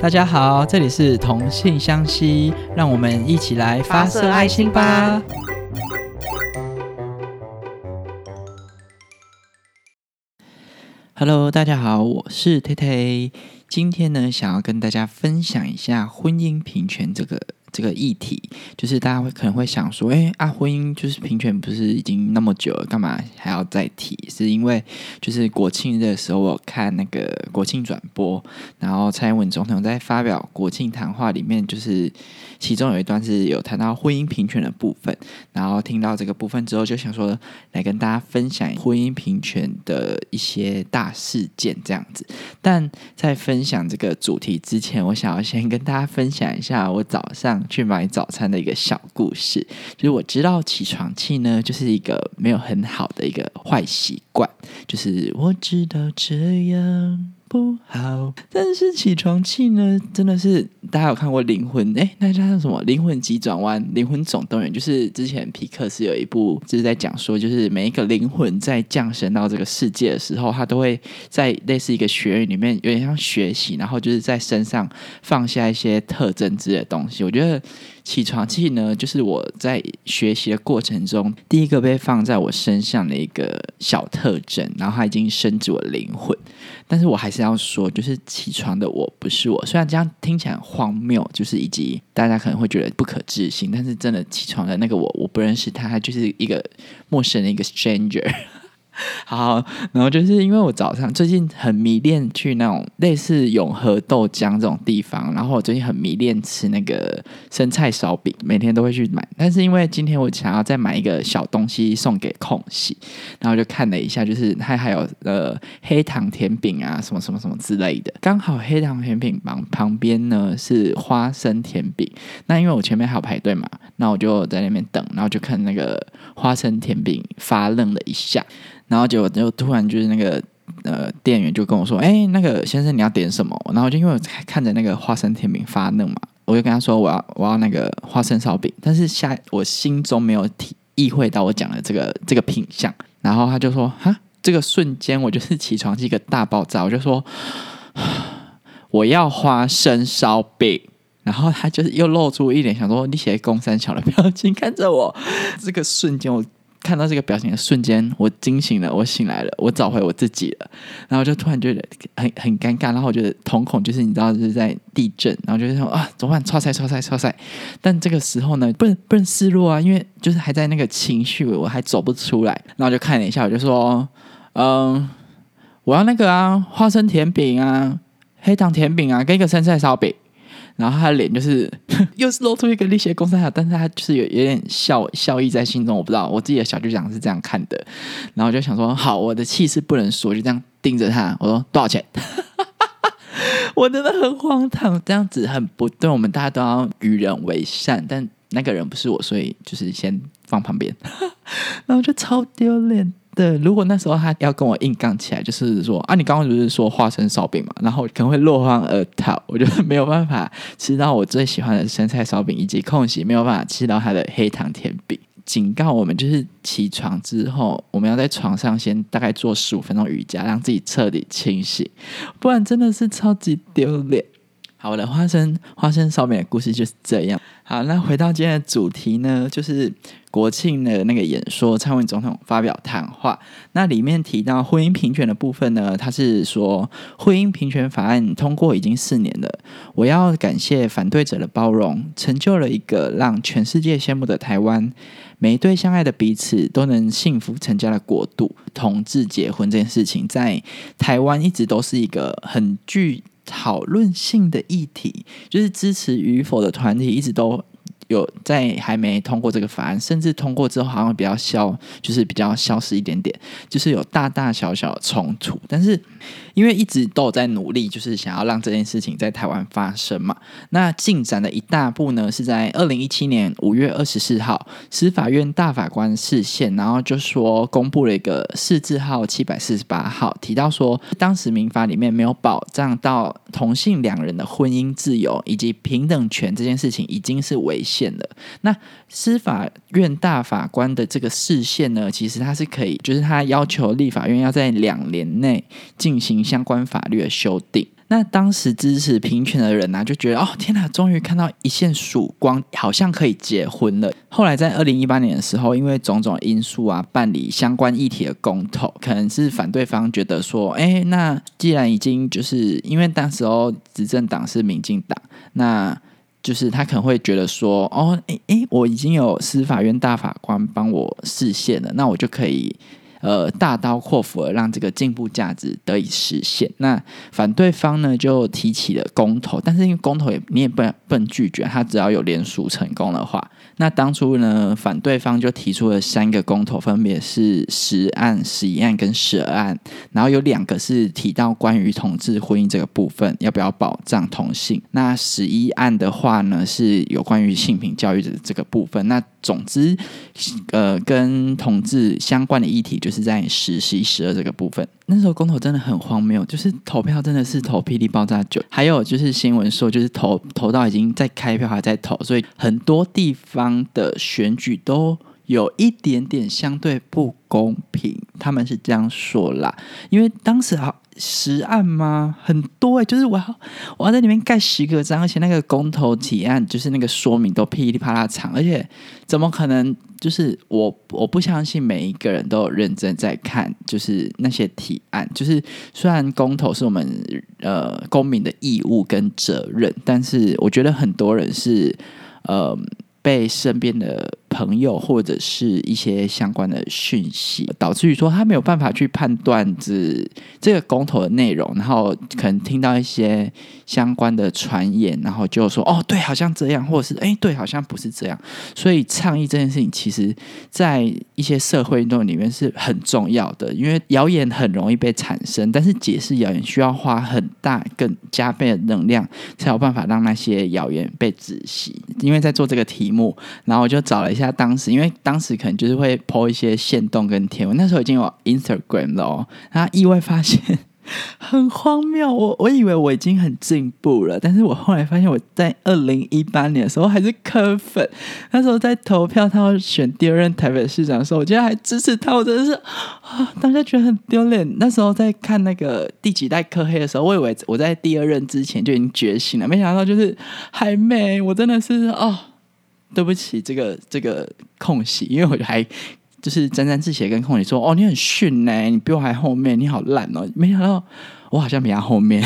大家好，这里是同性相吸，让我们一起来发射爱心吧。Hello，大家好，我是 t t 今天呢，想要跟大家分享一下婚姻平权这个。这个议题就是大家会可能会想说，哎啊，婚姻就是平权，不是已经那么久了，干嘛还要再提？是因为就是国庆的时候，我看那个国庆转播，然后蔡英文总统在发表国庆谈话里面，就是其中有一段是有谈到婚姻平权的部分，然后听到这个部分之后，就想说来跟大家分享婚姻平权的一些大事件这样子。但在分享这个主题之前，我想要先跟大家分享一下我早上。去买早餐的一个小故事，就是我知道起床气呢，就是一个没有很好的一个坏习惯，就是我知道这样。不好，但是起床气呢，真的是大家有看过《灵魂》哎，那叫什么《灵魂急转弯》《灵魂总动员》？就是之前皮克斯有一部，就是在讲说，就是每一个灵魂在降生到这个世界的时候，他都会在类似一个学院里面，有点像学习，然后就是在身上放下一些特征之类的东西。我觉得起床气呢，就是我在学习的过程中第一个被放在我身上的一个小特征，然后它已经升至我灵魂。但是我还是要说，就是起床的我不是我。虽然这样听起来很荒谬，就是以及大家可能会觉得不可置信，但是真的起床的那个我，我不认识他，他就是一个陌生的一个 stranger。好，然后就是因为我早上最近很迷恋去那种类似永和豆浆这种地方，然后我最近很迷恋吃那个生菜烧饼，每天都会去买。但是因为今天我想要再买一个小东西送给空隙，然后就看了一下，就是它还有呃黑糖甜饼啊，什么什么什么之类的。刚好黑糖甜饼旁旁边呢是花生甜饼，那因为我前面还有排队嘛，那我就在那边等，然后就看那个花生甜饼发愣了一下。然后结果就突然就是那个呃店员就跟我说：“哎，那个先生你要点什么？”然后就因为我看着那个花生甜饼发愣嘛，我就跟他说：“我要我要那个花生烧饼。”但是下我心中没有体意会到我讲的这个这个品相。然后他就说：“哈，这个瞬间我就是起床是一个大爆炸。”我就说：“ 我要花生烧饼。”然后他就是又露出一脸想说：“你写公三小的表情看着我。”这个瞬间我。看到这个表情的瞬间，我惊醒了，我醒来了，我找回我自己了。然后就突然觉得很很尴尬，然后我觉得瞳孔就是你知道是在地震，然后就是说啊，怎么办？超赛超赛超赛！但这个时候呢，不能不能示弱啊，因为就是还在那个情绪，我还走不出来。然后就看了一下，我就说，嗯，我要那个啊，花生甜饼啊，黑糖甜饼啊，跟一个生菜烧饼。然后他的脸就是 又是露出一个力血公三小，但是他就是有有点笑笑意在心中，我不知道我自己的小剧场是这样看的，然后就想说好，我的气势不能说，就这样盯着他，我说多少钱？我真的很荒唐，这样子很不对，我们大家都要与人为善，但那个人不是我，所以就是先放旁边，然后就超丢脸。对，如果那时候他要跟我硬杠起来，就是说啊，你刚刚不是说花生烧饼嘛，然后可能会落荒而逃，我就没有办法吃到我最喜欢的生菜烧饼，以及空隙没有办法吃到他的黑糖甜饼。警告我们，就是起床之后，我们要在床上先大概做十五分钟瑜伽，让自己彻底清醒，不然真的是超级丢脸。好的，花生花生烧饼的故事就是这样。好，那回到今天的主题呢，就是国庆的那个演说，蔡英文总统发表谈话，那里面提到婚姻平权的部分呢，他是说婚姻平权法案通过已经四年了，我要感谢反对者的包容，成就了一个让全世界羡慕的台湾，每一对相爱的彼此都能幸福成家的国度。同志结婚这件事情，在台湾一直都是一个很具。讨论性的议题，就是支持与否的团体一直都有在还没通过这个法案，甚至通过之后好像比较消，就是比较消失一点点，就是有大大小小的冲突，但是。因为一直都有在努力，就是想要让这件事情在台湾发生嘛。那进展的一大步呢，是在二零一七年五月二十四号，司法院大法官释宪，然后就说公布了一个释字号七百四十八号，提到说当时民法里面没有保障到同性两人的婚姻自由以及平等权这件事情，已经是违宪了。那司法院大法官的这个视线呢，其实他是可以，就是他要求立法院要在两年内进行。相关法律的修订，那当时支持平权的人呢，就觉得哦，天哪，终于看到一线曙光，好像可以结婚了。后来在二零一八年的时候，因为种种因素啊，办理相关议题的公投，可能是反对方觉得说，哎，那既然已经就是因为当时候执政党是民进党，那就是他可能会觉得说，哦，哎哎，我已经有司法院大法官帮我视线了，那我就可以。呃，大刀阔斧的让这个进步价值得以实现。那反对方呢，就提起了公投，但是因为公投也你也不能不能拒绝，他只要有联署成功的话。那当初呢，反对方就提出了三个公投，分别是十案、十一案跟十二案，然后有两个是提到关于同志婚姻这个部分要不要保障同性。那十一案的话呢，是有关于性平教育的这个部分。那总之，呃，跟同志相关的议题就是在十、十一、十二这个部分。那时候公投真的很荒谬，就是投票真的是投霹雳爆炸酒，还有就是新闻说，就是投投到已经在开票还在投，所以很多地方的选举都有一点点相对不公平。他们是这样说啦，因为当时啊。十案吗？很多哎，就是我要我要在里面盖十个章，而且那个公投提案就是那个说明都噼里啪啦长，而且怎么可能？就是我我不相信每一个人都有认真在看，就是那些提案。就是虽然公投是我们呃公民的义务跟责任，但是我觉得很多人是呃。被身边的朋友或者是一些相关的讯息，导致于说他没有办法去判断这这个公投的内容，然后可能听到一些相关的传言，然后就说哦，对，好像这样，或者是哎，对，好像不是这样。所以倡议这件事情，其实在一些社会运动里面是很重要的，因为谣言很容易被产生，但是解释谣言需要花很大、更加倍的能量，才有办法让那些谣言被止息。因为在做这个题。目，然后我就找了下当时，因为当时可能就是会 po 一些线动跟贴文，那时候已经有 Instagram 了哦，然后意外发现很荒谬，我我以为我已经很进步了，但是我后来发现我在二零一八年的时候还是磕粉，那时候在投票他要选第二任台北市长的时候，我竟然还支持他，我真的是啊，当下觉得很丢脸。那时候在看那个第几代科黑的时候，我以为我在第二任之前就已经觉醒了，没想到就是还没，我真的是哦。对不起，这个这个空隙，因为我还就是沾沾自喜跟空隙说：“哦，你很逊呢，你比我还后面，你好烂哦。”没想到我好像比他后面。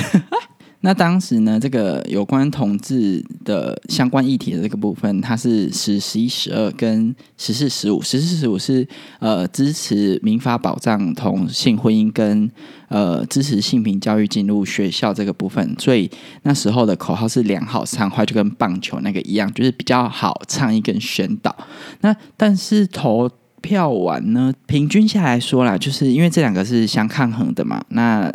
那当时呢，这个有关同志的相关议题的这个部分，它是十、十一、十二跟十四、十五。十四、十五是呃支持民法保障同性婚姻跟呃支持性平教育进入学校这个部分。所以那时候的口号是良好畅快，就跟棒球那个一样，就是比较好倡议跟宣导。那但是投票完呢，平均下来说啦，就是因为这两个是相抗衡的嘛，那。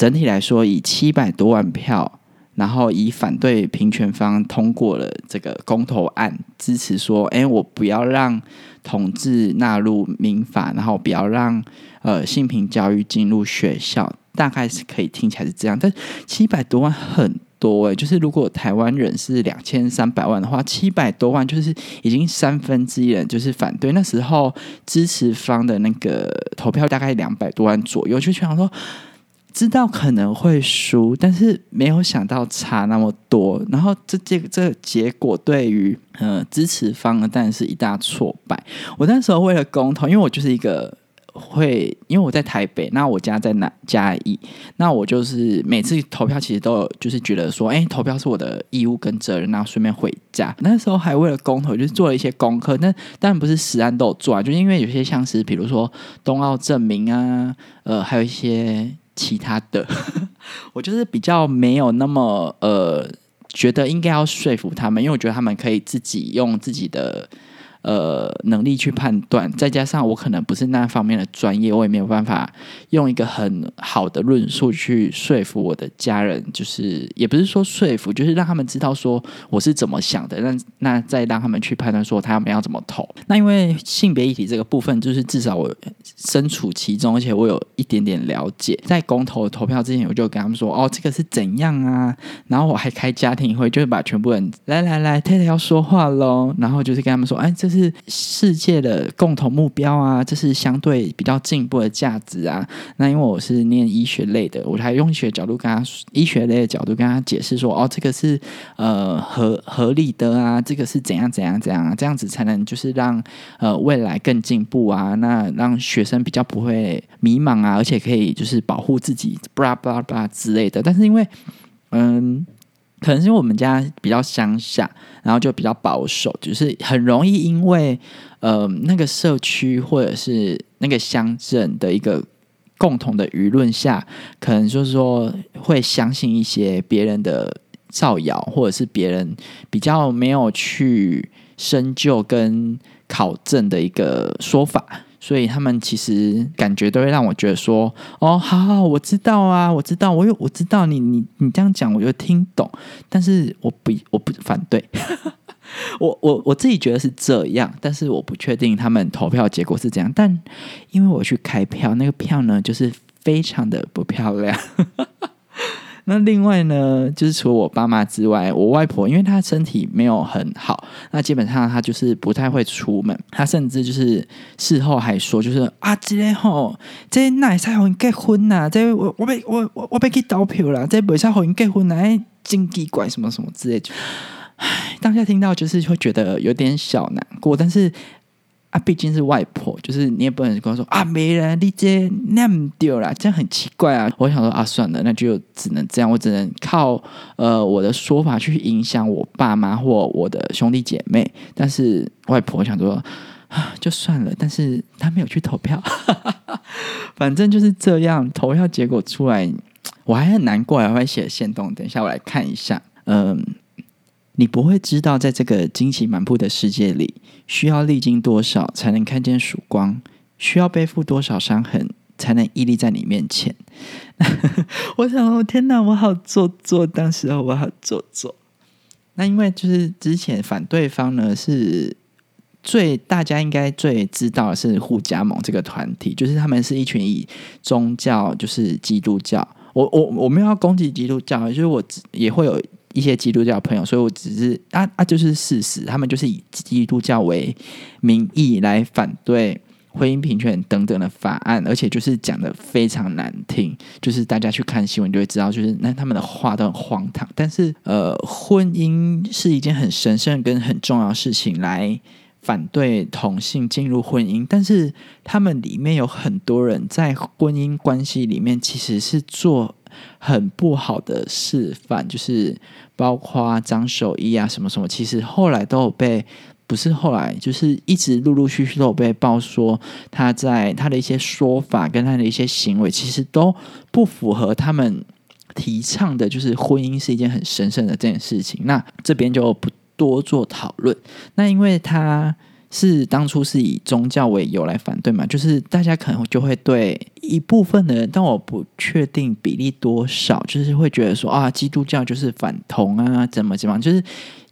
整体来说，以七百多万票，然后以反对平权方通过了这个公投案，支持说：“哎，我不要让同志纳入民法，然后不要让呃性平教育进入学校。”大概是可以听起来是这样，但七百多万很多哎，就是如果台湾人是两千三百万的话，七百多万就是已经三分之一人就是反对。那时候支持方的那个投票大概两百多万左右，就想说。知道可能会输，但是没有想到差那么多。然后这这这结果对于呃支持方呢，当然是一大挫败。我那时候为了公投，因为我就是一个会，因为我在台北，那我家在南嘉义，那我就是每次投票其实都有，就是觉得说，哎，投票是我的义务跟责任，然后顺便回家。那时候还为了公投，就是做了一些功课。那当然不是实案都有做啊，就因为有些像是比如说冬奥证明啊，呃，还有一些。其他的，我就是比较没有那么呃，觉得应该要说服他们，因为我觉得他们可以自己用自己的。呃，能力去判断，再加上我可能不是那方面的专业，我也没有办法用一个很好的论述去说服我的家人，就是也不是说说服，就是让他们知道说我是怎么想的。那那再让他们去判断说他们要怎么投。那因为性别议题这个部分，就是至少我身处其中，而且我有一点点了解。在公投投票之前，我就跟他们说：“哦，这个是怎样啊？”然后我还开家庭会，就是把全部人来来来，太太要说话喽。然后就是跟他们说：“哎，这。”是世界的共同目标啊，这是相对比较进步的价值啊。那因为我是念医学类的，我还用医学角度跟他医学类的角度跟他解释说，哦，这个是呃合合理的啊，这个是怎样怎样怎样啊，这样子才能就是让呃未来更进步啊，那让学生比较不会迷茫啊，而且可以就是保护自己，巴拉巴拉巴拉之类的。但是因为嗯。可能是我们家比较乡下，然后就比较保守，就是很容易因为呃那个社区或者是那个乡镇的一个共同的舆论下，可能就是说会相信一些别人的造谣，或者是别人比较没有去深究跟考证的一个说法。所以他们其实感觉都会让我觉得说，哦，好好，我知道啊，我知道，我有我知道你你你这样讲，我就听懂，但是我不我不反对，我我我自己觉得是这样，但是我不确定他们投票结果是怎样，但因为我去开票，那个票呢，就是非常的不漂亮。那另外呢，就是除了我爸妈之外，我外婆因为她身体没有很好，那基本上她就是不太会出门。她甚至就是事后还说，就是啊，这吼，这哪使好结婚呐？这我我被我我我被去倒票了，这不使好结婚呐？真奇怪，什么什么之类。唉，当下听到就是会觉得有点小难过，但是。啊，毕竟是外婆，就是你也不能跟我说啊，没人，你这那么丢啦，这样很奇怪啊。我想说啊，算了，那就只能这样，我只能靠呃我的说法去影响我爸妈或我的兄弟姐妹。但是外婆想说啊，就算了，但是他没有去投票，反正就是这样。投票结果出来，我还很难过，还会写线动。等一下我来看一下，嗯。你不会知道，在这个惊奇满布的世界里，需要历经多少才能看见曙光？需要背负多少伤痕才能屹立在你面前？我想，我天哪，我好做作，当时候我好做作。那因为就是之前反对方呢，是最大家应该最知道的是互加盟这个团体，就是他们是一群以宗教，就是基督教。我我我没有要攻击基督教，就是我也会有。一些基督教朋友，所以我只是啊啊，就是事实，他们就是以基督教为名义来反对婚姻平权等等的法案，而且就是讲的非常难听，就是大家去看新闻就会知道，就是那他们的话都很荒唐。但是呃，婚姻是一件很神圣跟很重要的事情，来反对同性进入婚姻，但是他们里面有很多人在婚姻关系里面其实是做。很不好的示范，就是包括张守一啊，什么什么，其实后来都有被，不是后来，就是一直陆陆续续都有被爆说他在他的一些说法跟他的一些行为，其实都不符合他们提倡的，就是婚姻是一件很神圣的这件事情。那这边就不多做讨论。那因为他。是当初是以宗教为由来反对嘛？就是大家可能就会对一部分的人，但我不确定比例多少，就是会觉得说啊，基督教就是反同啊，怎么怎么，就是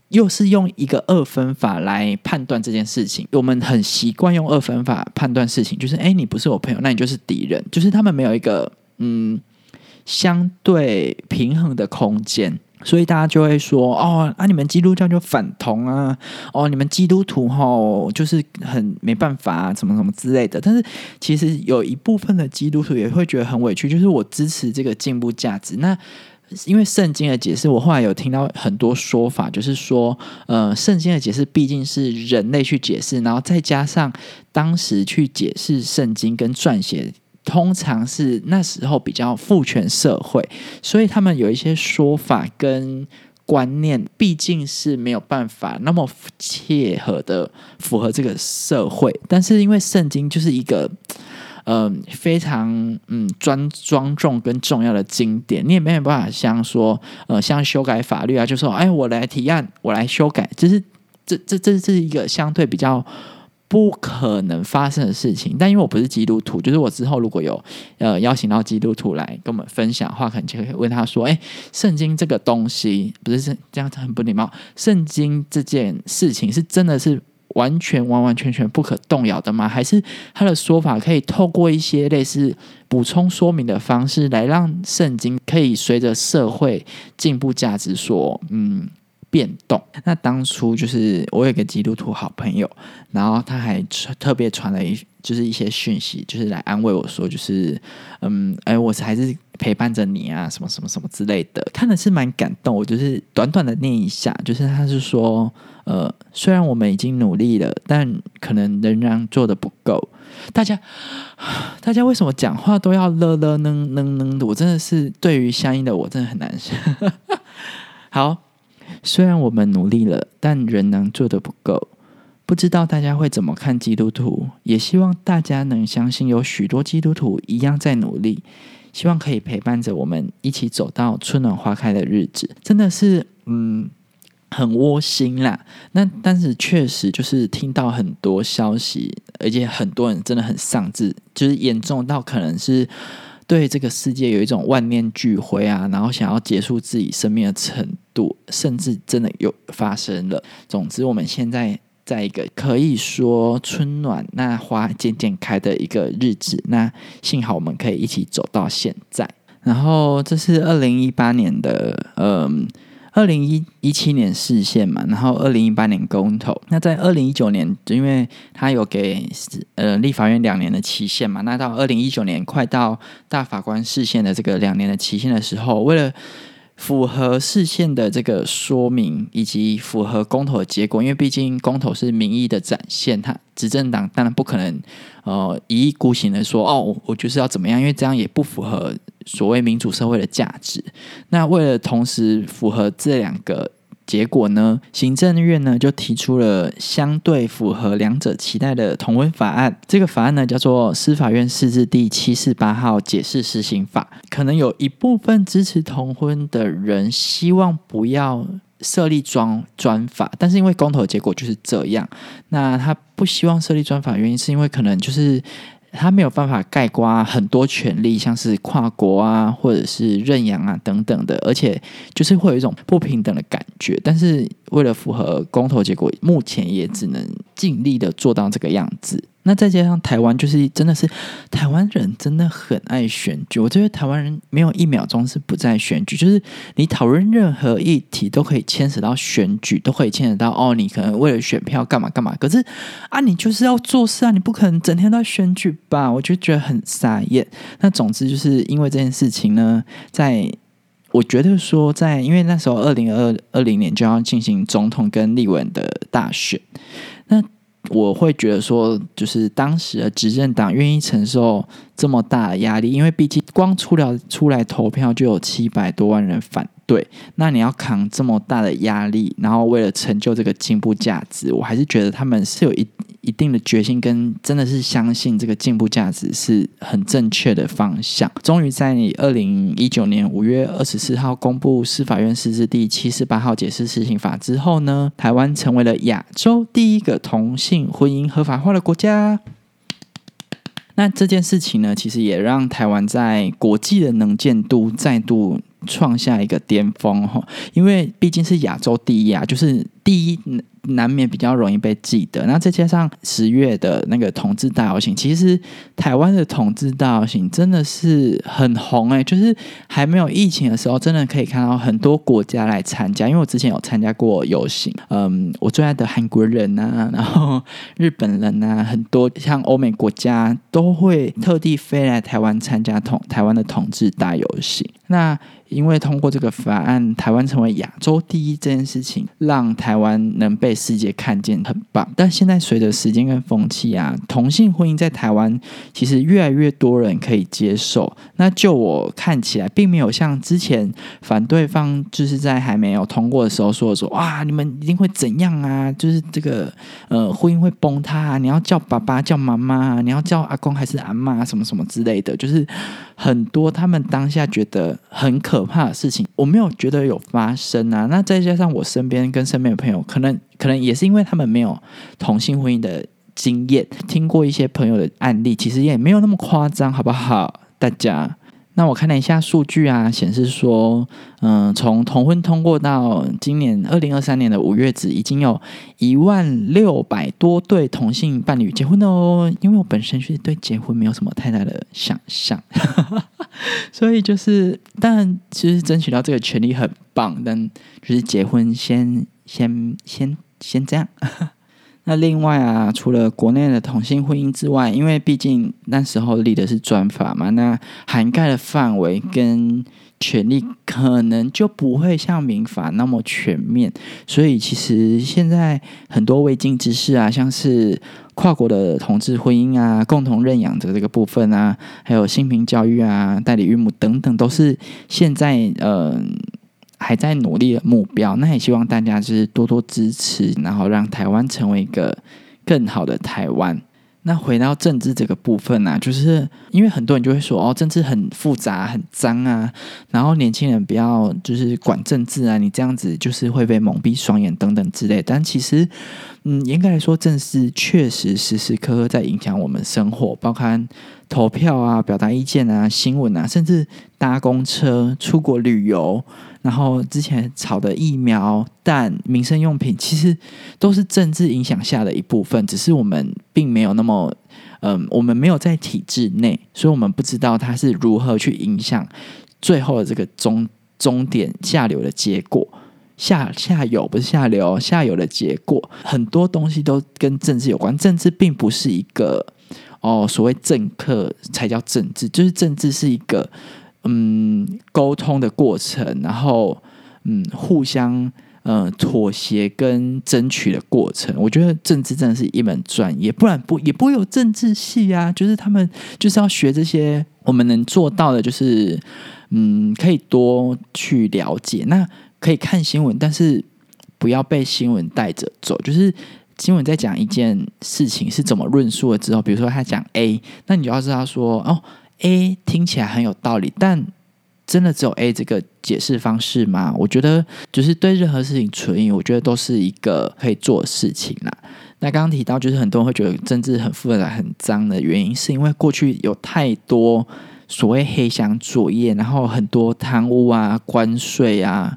又是用一个二分法来判断这件事情。我们很习惯用二分法判断事情，就是哎，你不是我朋友，那你就是敌人，就是他们没有一个嗯相对平衡的空间。所以大家就会说哦啊，你们基督教就反同啊，哦，你们基督徒吼就是很没办法啊，什么什么之类的。但是其实有一部分的基督徒也会觉得很委屈，就是我支持这个进步价值。那因为圣经的解释，我后来有听到很多说法，就是说，呃，圣经的解释毕竟是人类去解释，然后再加上当时去解释圣经跟撰写。通常是那时候比较父权社会，所以他们有一些说法跟观念，毕竟是没有办法那么切合的符合这个社会。但是因为圣经就是一个嗯非常嗯专庄重跟重要的经典，你也没有办法像说呃像修改法律啊，就说哎我来提案，我来修改，就是这这这是一个相对比较。不可能发生的事情，但因为我不是基督徒，就是我之后如果有呃邀请到基督徒来跟我们分享的话，可能就会问他说：“哎，圣经这个东西不是这样子很不礼貌？圣经这件事情是真的是完全完完全全不可动摇的吗？还是他的说法可以透过一些类似补充说明的方式，来让圣经可以随着社会进步价值所嗯变动。那当初就是我有个基督徒好朋友，然后他还特别传了一就是一些讯息，就是来安慰我说，就是嗯，哎，我还是陪伴着你啊，什么什么什么之类的，看的是蛮感动。我就是短短的念一下，就是他是说，呃，虽然我们已经努力了，但可能仍然做的不够。大家，大家为什么讲话都要了了呢呢呢的？我真的是对于相应的我真的很难受。好。虽然我们努力了，但仍能做的不够。不知道大家会怎么看基督徒？也希望大家能相信，有许多基督徒一样在努力，希望可以陪伴着我们一起走到春暖花开的日子。真的是，嗯，很窝心啦。那但是确实就是听到很多消息，而且很多人真的很丧志，就是严重到可能是。对这个世界有一种万念俱灰啊，然后想要结束自己生命的程度，甚至真的有发生了。总之，我们现在在一个可以说春暖那花渐渐开的一个日子，那幸好我们可以一起走到现在。然后，这是二零一八年的，嗯。二零一一七年视线嘛，然后二零一八年公投。那在二零一九年，因为他有给呃立法院两年的期限嘛，那到二零一九年快到大法官视线的这个两年的期限的时候，为了符合视线的这个说明，以及符合公投的结果，因为毕竟公投是民意的展现，他执政党当然不可能呃一意孤行的说哦，我就是要怎么样，因为这样也不符合。所谓民主社会的价值，那为了同时符合这两个结果呢，行政院呢就提出了相对符合两者期待的同婚法案。这个法案呢叫做《司法院释字第七四八号解释施行法》。可能有一部分支持同婚的人希望不要设立专专法，但是因为公投的结果就是这样，那他不希望设立专法，原因是因为可能就是。他没有办法盖刮很多权利，像是跨国啊，或者是认养啊等等的，而且就是会有一种不平等的感觉。但是为了符合公投结果，目前也只能尽力的做到这个样子。那再加上台湾，就是真的是台湾人真的很爱选举。我觉得台湾人没有一秒钟是不在选举，就是你讨论任何议题都可以牵扯到选举，都可以牵扯到哦，你可能为了选票干嘛干嘛。可是啊，你就是要做事啊，你不可能整天都选举吧？我就觉得很傻眼。那总之就是因为这件事情呢，在我觉得说，在因为那时候二零二二零年就要进行总统跟立委的大选，那。我会觉得说，就是当时的执政党愿意承受这么大的压力，因为毕竟光出了出来投票就有七百多万人反对，那你要扛这么大的压力，然后为了成就这个进步价值，我还是觉得他们是有一。一定的决心跟真的是相信这个进步价值是很正确的方向。终于在你二零一九年五月二十四号公布司法院释字第七十八号解释施行法之后呢，台湾成为了亚洲第一个同性婚姻合法化的国家。那这件事情呢，其实也让台湾在国际的能见度再度创下一个巅峰哈，因为毕竟是亚洲第一啊，就是第一。难免比较容易被记得。那再加上十月的那个同志大游行，其实台湾的同志大游行真的是很红哎，就是还没有疫情的时候，真的可以看到很多国家来参加。因为我之前有参加过游行，嗯，我最爱的韩国人啊，然后日本人啊，很多像欧美国家都会特地飞来台湾参加同台湾的同志大游行。那因为通过这个法案，台湾成为亚洲第一这件事情，让台湾能被世界看见，很棒。但现在随着时间跟风气啊，同性婚姻在台湾其实越来越多人可以接受。那就我看起来，并没有像之前反对方就是在还没有通过的时候说说哇，你们一定会怎样啊？就是这个呃婚姻会崩塌，啊你要叫爸爸叫妈妈，你要叫阿公还是阿妈什么什么之类的，就是很多他们当下觉得很可。怕的事情，我没有觉得有发生啊。那再加上我身边跟身边的朋友，可能可能也是因为他们没有同性婚姻的经验，听过一些朋友的案例，其实也没有那么夸张，好不好？大家，那我看了一下数据啊，显示说，嗯，从同婚通过到今年二零二三年的五月止，已经有一万六百多对同性伴侣结婚的哦。因为我本身是对结婚没有什么太大的想象。所以就是，但其实争取到这个权利很棒，但就是结婚先先先先这样。那另外啊，除了国内的同性婚姻之外，因为毕竟那时候立的是专法嘛，那涵盖的范围跟权利可能就不会像民法那么全面，所以其实现在很多未尽之事啊，像是跨国的同志婚姻啊、共同认养的这个部分啊，还有性平教育啊、代理孕母等等，都是现在呃。还在努力的目标，那也希望大家就是多多支持，然后让台湾成为一个更好的台湾。那回到政治这个部分呢，就是因为很多人就会说哦，政治很复杂、很脏啊，然后年轻人不要就是管政治啊，你这样子就是会被蒙蔽双眼等等之类。但其实，嗯，严格来说，政治确实时时刻刻在影响我们生活，包括投票啊、表达意见啊、新闻啊，甚至搭公车、出国旅游。然后之前炒的疫苗、蛋、民生用品，其实都是政治影响下的一部分，只是我们并没有那么，嗯，我们没有在体制内，所以我们不知道它是如何去影响最后的这个终终点下流的结果。下下游不是下流，下游的结果很多东西都跟政治有关。政治并不是一个哦，所谓政客才叫政治，就是政治是一个。嗯，沟通的过程，然后嗯，互相嗯妥协跟争取的过程，我觉得政治真的是一门专业，不然不也不会有政治系啊。就是他们就是要学这些，我们能做到的，就是嗯，可以多去了解。那可以看新闻，但是不要被新闻带着走。就是新闻在讲一件事情是怎么论述了之后，比如说他讲 A，那你就要知道说哦。A 听起来很有道理，但真的只有 A 这个解释方式吗？我觉得，就是对任何事情存疑，我觉得都是一个可以做的事情啦。那刚刚提到，就是很多人会觉得政治很复杂、很脏的原因，是因为过去有太多所谓黑箱作业，然后很多贪污啊、关税啊。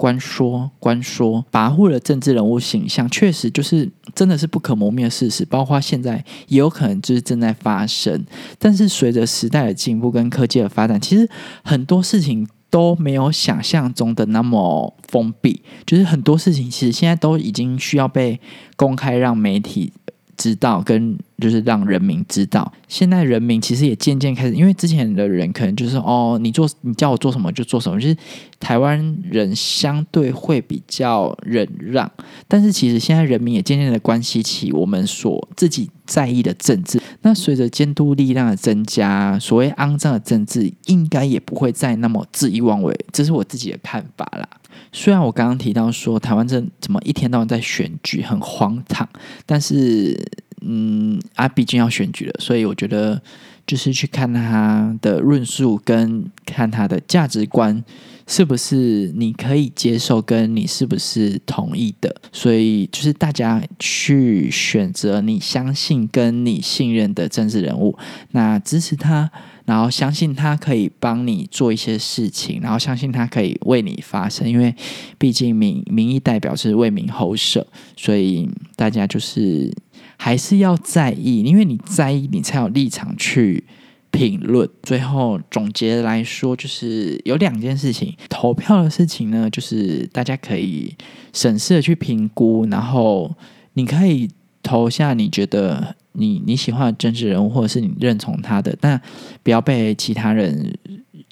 官说官说，跋扈了政治人物形象，确实就是真的是不可磨灭的事实。包括现在也有可能就是正在发生。但是随着时代的进步跟科技的发展，其实很多事情都没有想象中的那么封闭。就是很多事情其实现在都已经需要被公开，让媒体。知道跟就是让人民知道，现在人民其实也渐渐开始，因为之前的人可能就是哦，你做你叫我做什么就做什么，就是台湾人相对会比较忍让，但是其实现在人民也渐渐的关系起我们所自己在意的政治。那随着监督力量的增加，所谓肮脏的政治应该也不会再那么恣意妄为，这是我自己的看法啦。虽然我刚刚提到说台湾这怎么一天到晚在选举很荒唐，但是嗯啊，毕竟要选举了，所以我觉得就是去看他的论述跟看他的价值观是不是你可以接受，跟你是不是同意的。所以就是大家去选择你相信跟你信任的政治人物，那支持他。然后相信他可以帮你做一些事情，然后相信他可以为你发声，因为毕竟民民意代表是为民喉舌，所以大家就是还是要在意，因为你在意，你才有立场去评论。最后总结来说，就是有两件事情，投票的事情呢，就是大家可以审视的去评估，然后你可以投下你觉得。你你喜欢的政治人物，或者是你认同他的，但不要被其他人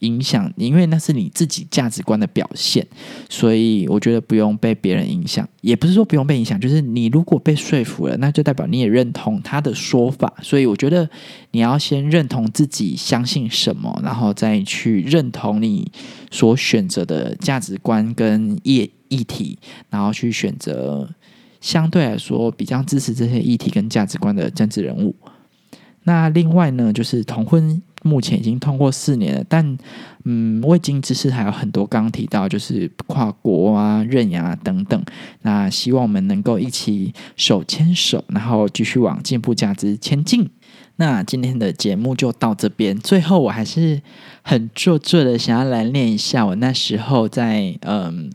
影响，因为那是你自己价值观的表现。所以我觉得不用被别人影响，也不是说不用被影响，就是你如果被说服了，那就代表你也认同他的说法。所以我觉得你要先认同自己相信什么，然后再去认同你所选择的价值观跟议议题，然后去选择。相对来说，比较支持这些议题跟价值观的政治人物。那另外呢，就是同婚目前已经通过四年了，但嗯，未经之事还有很多。刚刚提到就是跨国啊、认养啊等等。那希望我们能够一起手牵手，然后继续往进步价值前进。那今天的节目就到这边。最后，我还是很做作的想要来念一下我那时候在嗯。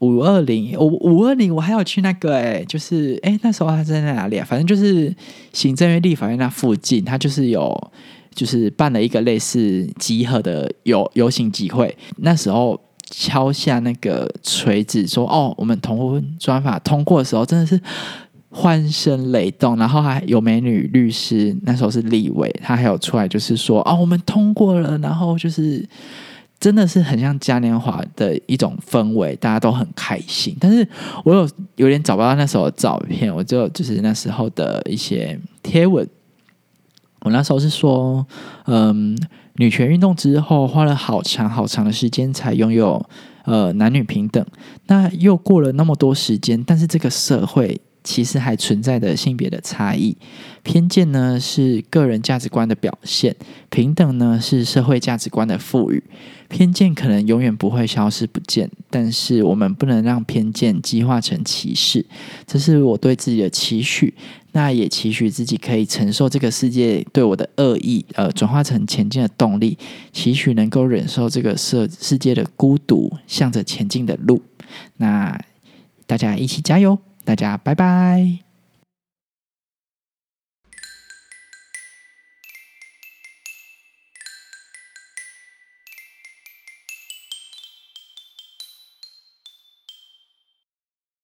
五二零，五五二零，我还要去那个哎，就是哎，那时候他在哪里啊？反正就是行政院立法院那附近，他就是有就是办了一个类似集合的游游行集会，那时候敲下那个锤子说：“哦，我们同婚专法通过的时候，真的是欢声雷动。”然后还有美女律师，那时候是立委，他还有出来就是说：“哦，我们通过了。”然后就是真的是很像嘉年华的一种氛围，大家都很开心。但是我有有点找不到那时候的照片，我就就是那时候的一些贴文。我那时候是说，嗯，女权运动之后花了好长好长的时间才拥有呃男女平等，那又过了那么多时间，但是这个社会其实还存在的性别的差异、偏见呢，是个人价值观的表现；平等呢，是社会价值观的赋予。偏见可能永远不会消失不见，但是我们不能让偏见激化成歧视，这是我对自己的期许。那也期许自己可以承受这个世界对我的恶意，呃，转化成前进的动力。期许能够忍受这个世世界的孤独，向着前进的路。那大家一起加油！大家拜拜。